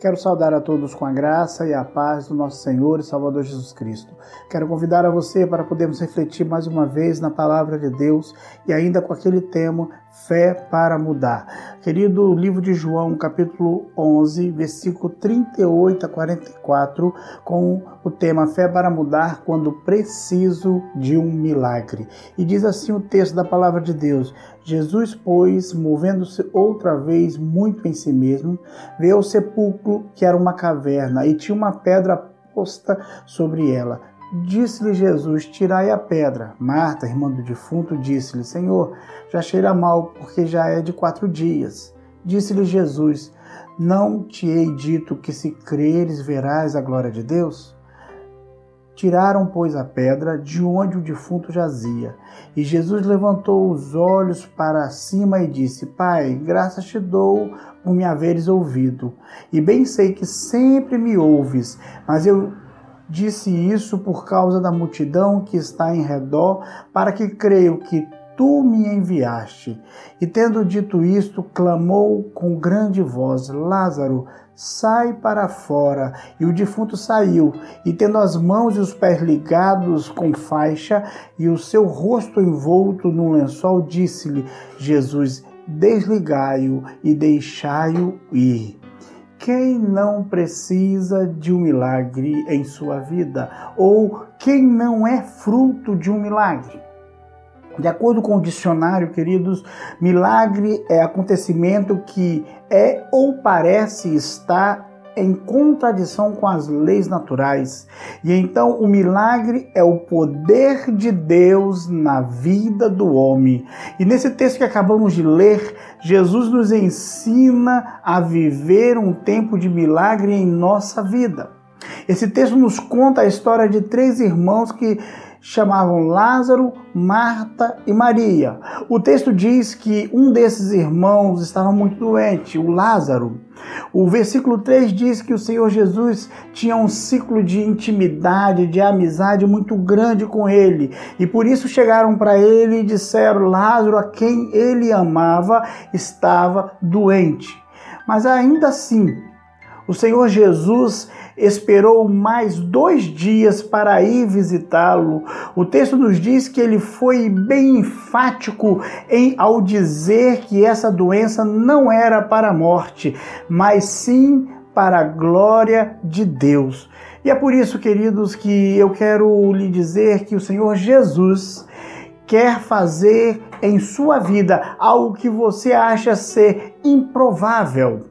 Quero saudar a todos com a graça e a paz do nosso Senhor e Salvador Jesus Cristo. Quero convidar a você para podermos refletir mais uma vez na palavra de Deus e ainda com aquele tema Fé para mudar. Querido livro de João, capítulo 11, versículo 38 a 44, com o tema Fé para mudar quando preciso de um milagre. E diz assim o texto da palavra de Deus: Jesus, pois, movendo-se outra vez muito em si mesmo, veio ao sepulcro que era uma caverna e tinha uma pedra posta sobre ela. Disse-lhe Jesus: Tirai a pedra. Marta, irmã do defunto, disse-lhe: Senhor, já cheira mal, porque já é de quatro dias. Disse-lhe Jesus: Não te hei dito que se creres verás a glória de Deus? Tiraram, pois, a pedra de onde o defunto jazia. E Jesus levantou os olhos para cima e disse: Pai, graças te dou por me haveres ouvido. E bem sei que sempre me ouves, mas eu Disse isso por causa da multidão que está em redor, para que creio que tu me enviaste. E tendo dito isto, clamou com grande voz: Lázaro, sai para fora. E o defunto saiu, e tendo as mãos e os pés ligados com faixa e o seu rosto envolto num lençol, disse-lhe Jesus: Desligai-o e deixai-o ir. Quem não precisa de um milagre em sua vida? Ou quem não é fruto de um milagre? De acordo com o dicionário, queridos, milagre é acontecimento que é ou parece estar em contradição com as leis naturais. E então o milagre é o poder de Deus na vida do homem. E nesse texto que acabamos de ler, Jesus nos ensina a viver um tempo de milagre em nossa vida. Esse texto nos conta a história de três irmãos que chamavam Lázaro, Marta e Maria. O texto diz que um desses irmãos estava muito doente, o Lázaro. O versículo 3 diz que o Senhor Jesus tinha um ciclo de intimidade, de amizade muito grande com ele. E por isso chegaram para ele e disseram: Lázaro, a quem ele amava, estava doente. Mas ainda assim, o Senhor Jesus esperou mais dois dias para ir visitá-lo. O texto nos diz que ele foi bem enfático em ao dizer que essa doença não era para a morte, mas sim para a glória de Deus. E é por isso, queridos, que eu quero lhe dizer que o Senhor Jesus quer fazer em sua vida algo que você acha ser improvável.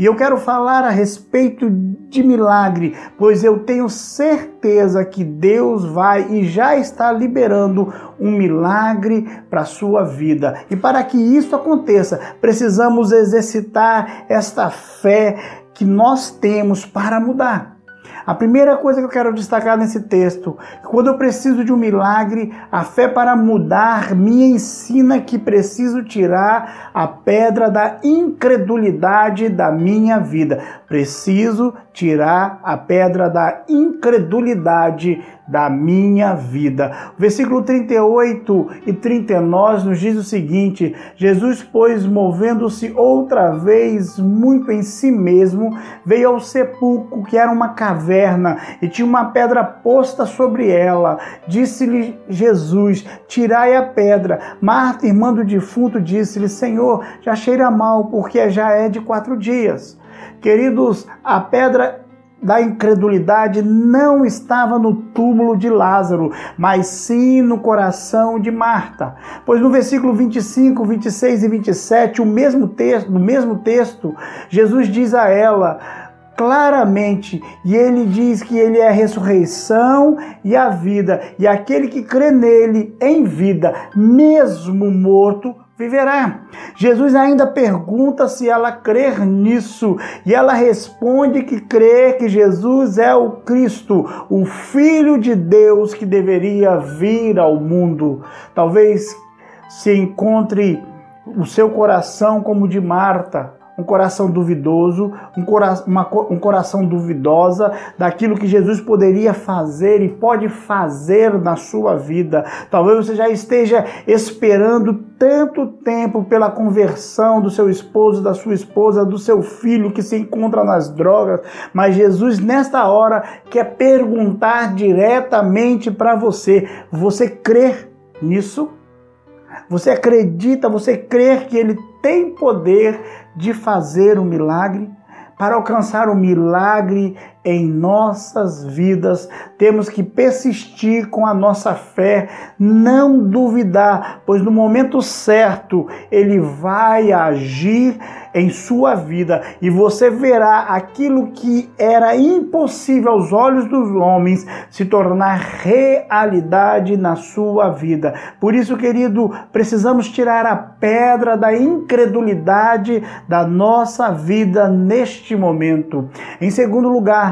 E eu quero falar a respeito de milagre, pois eu tenho certeza que Deus vai e já está liberando um milagre para a sua vida. E para que isso aconteça, precisamos exercitar esta fé que nós temos para mudar. A primeira coisa que eu quero destacar nesse texto, quando eu preciso de um milagre, a fé para mudar me ensina que preciso tirar a pedra da incredulidade da minha vida. Preciso tirar a pedra da incredulidade da minha vida. Versículo 38 e 39 nos diz o seguinte: Jesus, pois, movendo-se outra vez muito em si mesmo, veio ao sepulcro, que era uma caverna, e tinha uma pedra posta sobre ela. Disse-lhe Jesus: Tirai a pedra. Marta, irmã do defunto, disse-lhe: Senhor, já cheira mal, porque já é de quatro dias. Queridos, a pedra da incredulidade não estava no túmulo de Lázaro, mas sim no coração de Marta. Pois no versículo 25, 26 e 27, o mesmo texto, no mesmo texto, Jesus diz a ela claramente, e ele diz que ele é a ressurreição e a vida, e aquele que crê nele em vida, mesmo morto, viverá. Jesus ainda pergunta se ela crer nisso e ela responde que crê que Jesus é o Cristo, o Filho de Deus que deveria vir ao mundo. Talvez se encontre o seu coração como de Marta, um coração duvidoso, um, cora uma, um coração duvidosa daquilo que Jesus poderia fazer e pode fazer na sua vida. Talvez você já esteja esperando tanto tempo pela conversão do seu esposo, da sua esposa, do seu filho que se encontra nas drogas, mas Jesus nesta hora quer perguntar diretamente para você: você crê nisso? Você acredita, você crê que ele tem poder de fazer um milagre? Para alcançar o milagre em nossas vidas, temos que persistir com a nossa fé, não duvidar, pois no momento certo ele vai agir em sua vida e você verá aquilo que era impossível aos olhos dos homens se tornar realidade na sua vida. Por isso, querido, precisamos tirar a pedra da incredulidade da nossa vida neste momento. Em segundo lugar,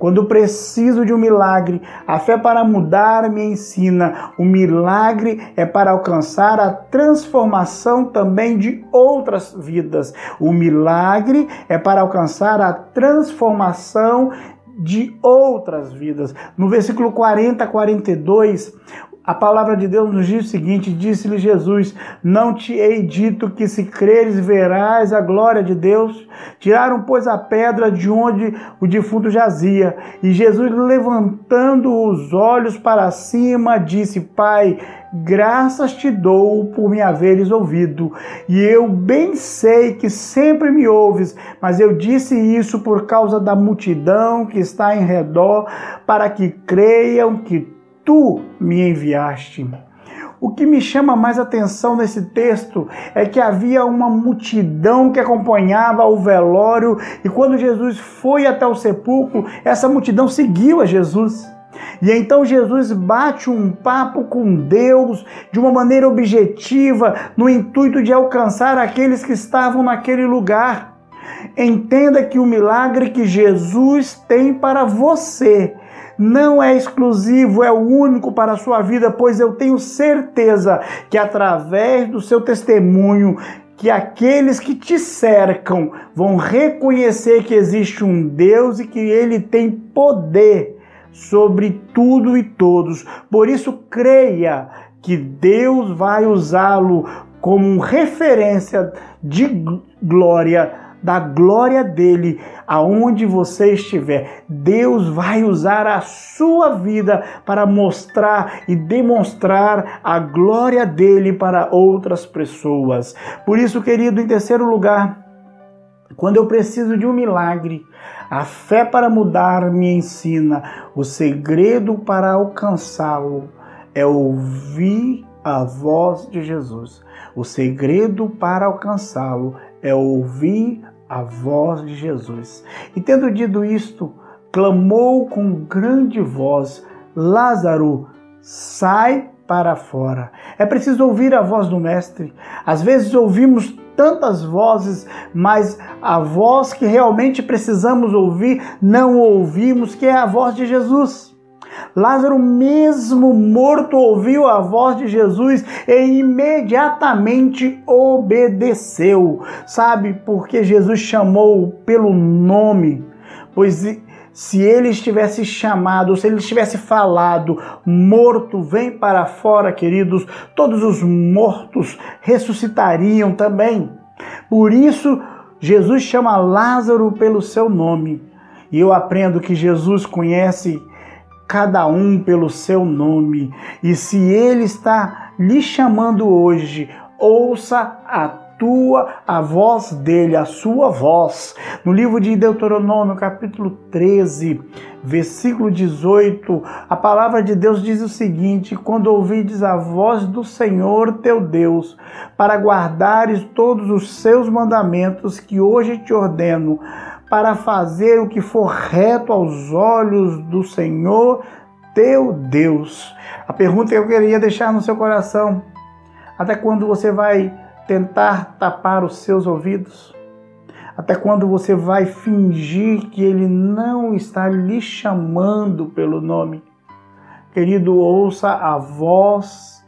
quando preciso de um milagre, a fé para mudar me ensina. O milagre é para alcançar a transformação também de outras vidas. O milagre é para alcançar a transformação de outras vidas. No versículo 40 a 42, a palavra de Deus nos diz o seguinte: Disse-lhe Jesus: Não te hei dito que se creres verás a glória de Deus? Tiraram, pois, a pedra de onde o defunto jazia. E Jesus, levantando os olhos para cima, disse: Pai, graças te dou por me haveres ouvido. E eu bem sei que sempre me ouves, mas eu disse isso por causa da multidão que está em redor, para que creiam que tu me enviaste. O que me chama mais atenção nesse texto é que havia uma multidão que acompanhava o velório e quando Jesus foi até o sepulcro, essa multidão seguiu a Jesus. E então Jesus bate um papo com Deus de uma maneira objetiva, no intuito de alcançar aqueles que estavam naquele lugar. Entenda que o milagre que Jesus tem para você não é exclusivo, é o único para a sua vida, pois eu tenho certeza que através do seu testemunho, que aqueles que te cercam vão reconhecer que existe um Deus e que ele tem poder sobre tudo e todos. Por isso, creia que Deus vai usá-lo como referência de glória da glória dele aonde você estiver. Deus vai usar a sua vida para mostrar e demonstrar a glória dele para outras pessoas. Por isso, querido, em terceiro lugar, quando eu preciso de um milagre, a fé para mudar me ensina. O segredo para alcançá-lo é ouvir a voz de Jesus. O segredo para alcançá-lo é ouvir a voz de Jesus. E tendo dito isto, clamou com grande voz: Lázaro, sai para fora. É preciso ouvir a voz do Mestre. Às vezes ouvimos tantas vozes, mas a voz que realmente precisamos ouvir, não ouvimos, que é a voz de Jesus. Lázaro, mesmo morto, ouviu a voz de Jesus e imediatamente obedeceu. Sabe, porque Jesus chamou pelo nome, pois se ele estivesse chamado, se ele estivesse falado, morto, vem para fora, queridos, todos os mortos ressuscitariam também. Por isso, Jesus chama Lázaro pelo seu nome. E eu aprendo que Jesus conhece cada um pelo seu nome. E se ele está lhe chamando hoje, ouça a tua a voz dele, a sua voz. No livro de Deuteronômio, capítulo 13, versículo 18, a palavra de Deus diz o seguinte: Quando ouvides a voz do Senhor teu Deus, para guardares todos os seus mandamentos que hoje te ordeno, para fazer o que for reto aos olhos do Senhor teu Deus. A pergunta que eu queria deixar no seu coração: até quando você vai tentar tapar os seus ouvidos? Até quando você vai fingir que ele não está lhe chamando pelo nome? Querido, ouça a voz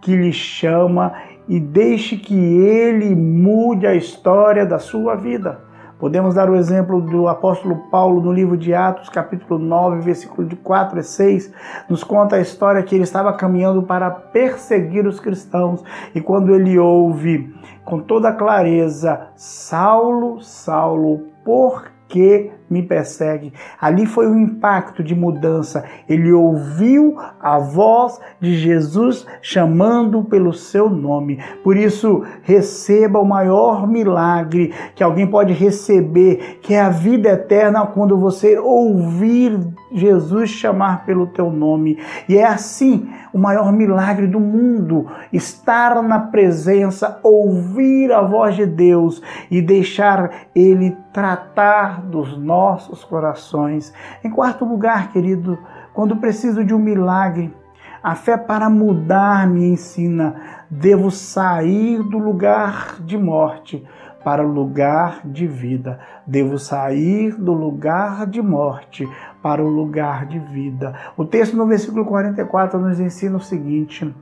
que lhe chama e deixe que ele mude a história da sua vida. Podemos dar o exemplo do apóstolo Paulo no livro de Atos, capítulo 9, versículo de 4 a 6, nos conta a história que ele estava caminhando para perseguir os cristãos. E quando ele ouve com toda clareza: Saulo, Saulo, por que me persegue. Ali foi um impacto de mudança. Ele ouviu a voz de Jesus chamando pelo seu nome. Por isso, receba o maior milagre que alguém pode receber, que é a vida eterna quando você ouvir Jesus chamar pelo teu nome. E é assim o maior milagre do mundo, estar na presença, ouvir a voz de Deus e deixar ele tratar dos nossos nossos corações. Em quarto lugar, querido, quando preciso de um milagre, a fé para mudar me ensina: devo sair do lugar de morte para o lugar de vida. Devo sair do lugar de morte para o lugar de vida. O texto no versículo 44 nos ensina o seguinte: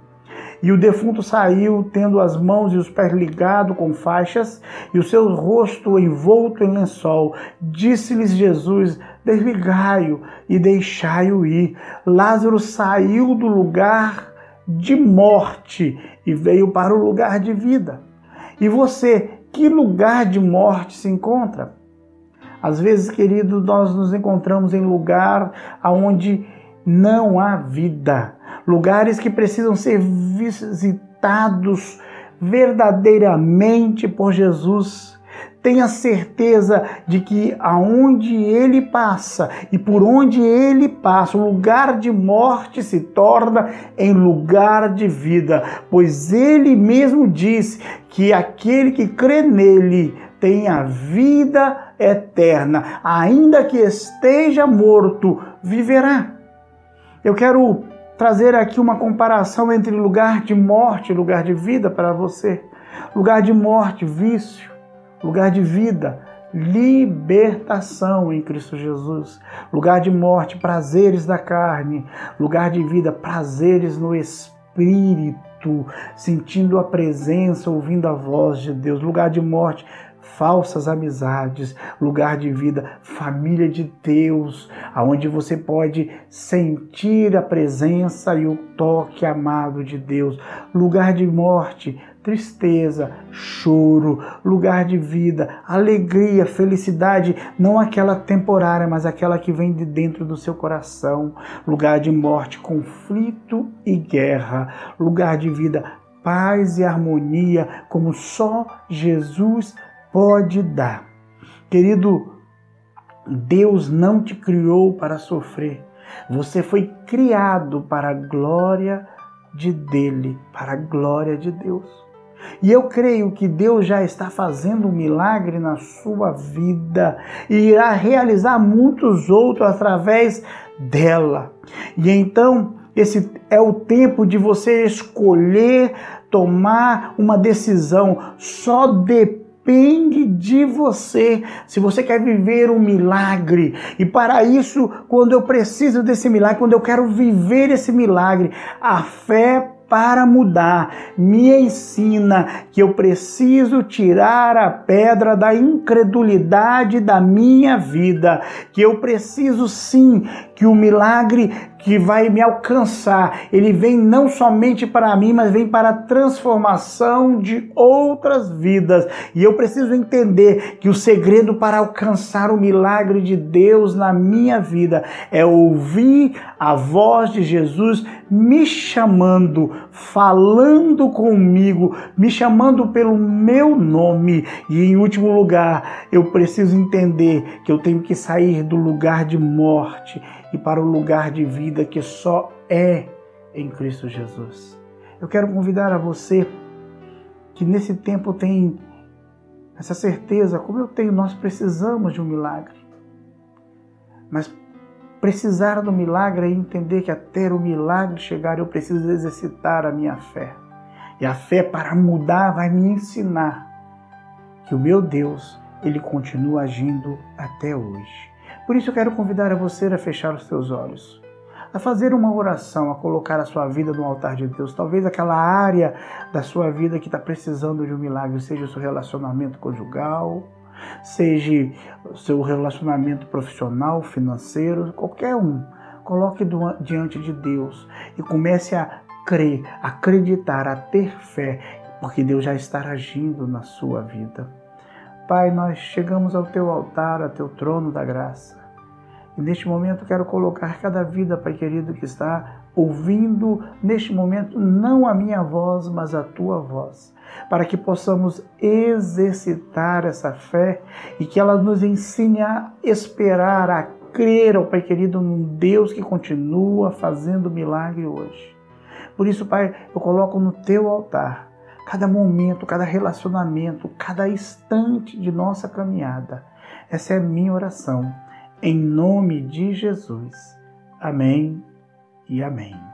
e o defunto saiu, tendo as mãos e os pés ligados com faixas, e o seu rosto envolto em lençol. Disse-lhes Jesus: Desligai-o e deixai-o ir. Lázaro saiu do lugar de morte e veio para o lugar de vida. E você, que lugar de morte se encontra? Às vezes, querido, nós nos encontramos em lugar onde não há vida lugares que precisam ser visitados verdadeiramente por Jesus. Tenha certeza de que aonde ele passa e por onde ele passa, o lugar de morte se torna em lugar de vida, pois ele mesmo disse que aquele que crê nele tem a vida eterna, ainda que esteja morto, viverá. Eu quero trazer aqui uma comparação entre lugar de morte e lugar de vida para você. Lugar de morte, vício. Lugar de vida, libertação em Cristo Jesus. Lugar de morte, prazeres da carne. Lugar de vida, prazeres no espírito, sentindo a presença, ouvindo a voz de Deus. Lugar de morte, falsas amizades, lugar de vida, família de Deus, aonde você pode sentir a presença e o toque amado de Deus, lugar de morte, tristeza, choro, lugar de vida, alegria, felicidade, não aquela temporária, mas aquela que vem de dentro do seu coração, lugar de morte, conflito e guerra, lugar de vida, paz e harmonia, como só Jesus pode dar. Querido, Deus não te criou para sofrer. Você foi criado para a glória de dele, para a glória de Deus. E eu creio que Deus já está fazendo um milagre na sua vida e irá realizar muitos outros através dela. E então, esse é o tempo de você escolher tomar uma decisão. Só depois depende de você. Se você quer viver um milagre, e para isso, quando eu preciso desse milagre, quando eu quero viver esse milagre, a fé para mudar, me ensina que eu preciso tirar a pedra da incredulidade da minha vida, que eu preciso sim que o milagre que vai me alcançar, ele vem não somente para mim, mas vem para a transformação de outras vidas. E eu preciso entender que o segredo para alcançar o milagre de Deus na minha vida é ouvir a voz de Jesus me chamando, falando comigo, me chamando pelo meu nome. E em último lugar, eu preciso entender que eu tenho que sair do lugar de morte e para o lugar de vida que só é em Cristo Jesus. Eu quero convidar a você que nesse tempo tem essa certeza, como eu tenho, nós precisamos de um milagre. Mas precisar do milagre é entender que até o milagre chegar eu preciso exercitar a minha fé. E a fé para mudar vai me ensinar que o meu Deus, ele continua agindo até hoje. Por isso eu quero convidar a você a fechar os seus olhos. a fazer uma oração, a colocar a sua vida no altar de Deus. Talvez aquela área da sua vida que está precisando de um milagre, seja o seu relacionamento conjugal, seja o seu relacionamento profissional, financeiro, qualquer um. Coloque diante de Deus e comece a crer, acreditar, a ter fé, porque Deus já está agindo na sua vida. Pai, nós chegamos ao teu altar, ao teu trono da graça. E neste momento quero colocar cada vida, Pai querido, que está ouvindo neste momento não a minha voz, mas a tua voz, para que possamos exercitar essa fé e que ela nos ensine a esperar, a crer, ó Pai querido, num Deus que continua fazendo milagre hoje. Por isso, Pai, eu coloco no teu altar cada momento, cada relacionamento, cada instante de nossa caminhada. Essa é a minha oração. Em nome de Jesus. Amém e amém.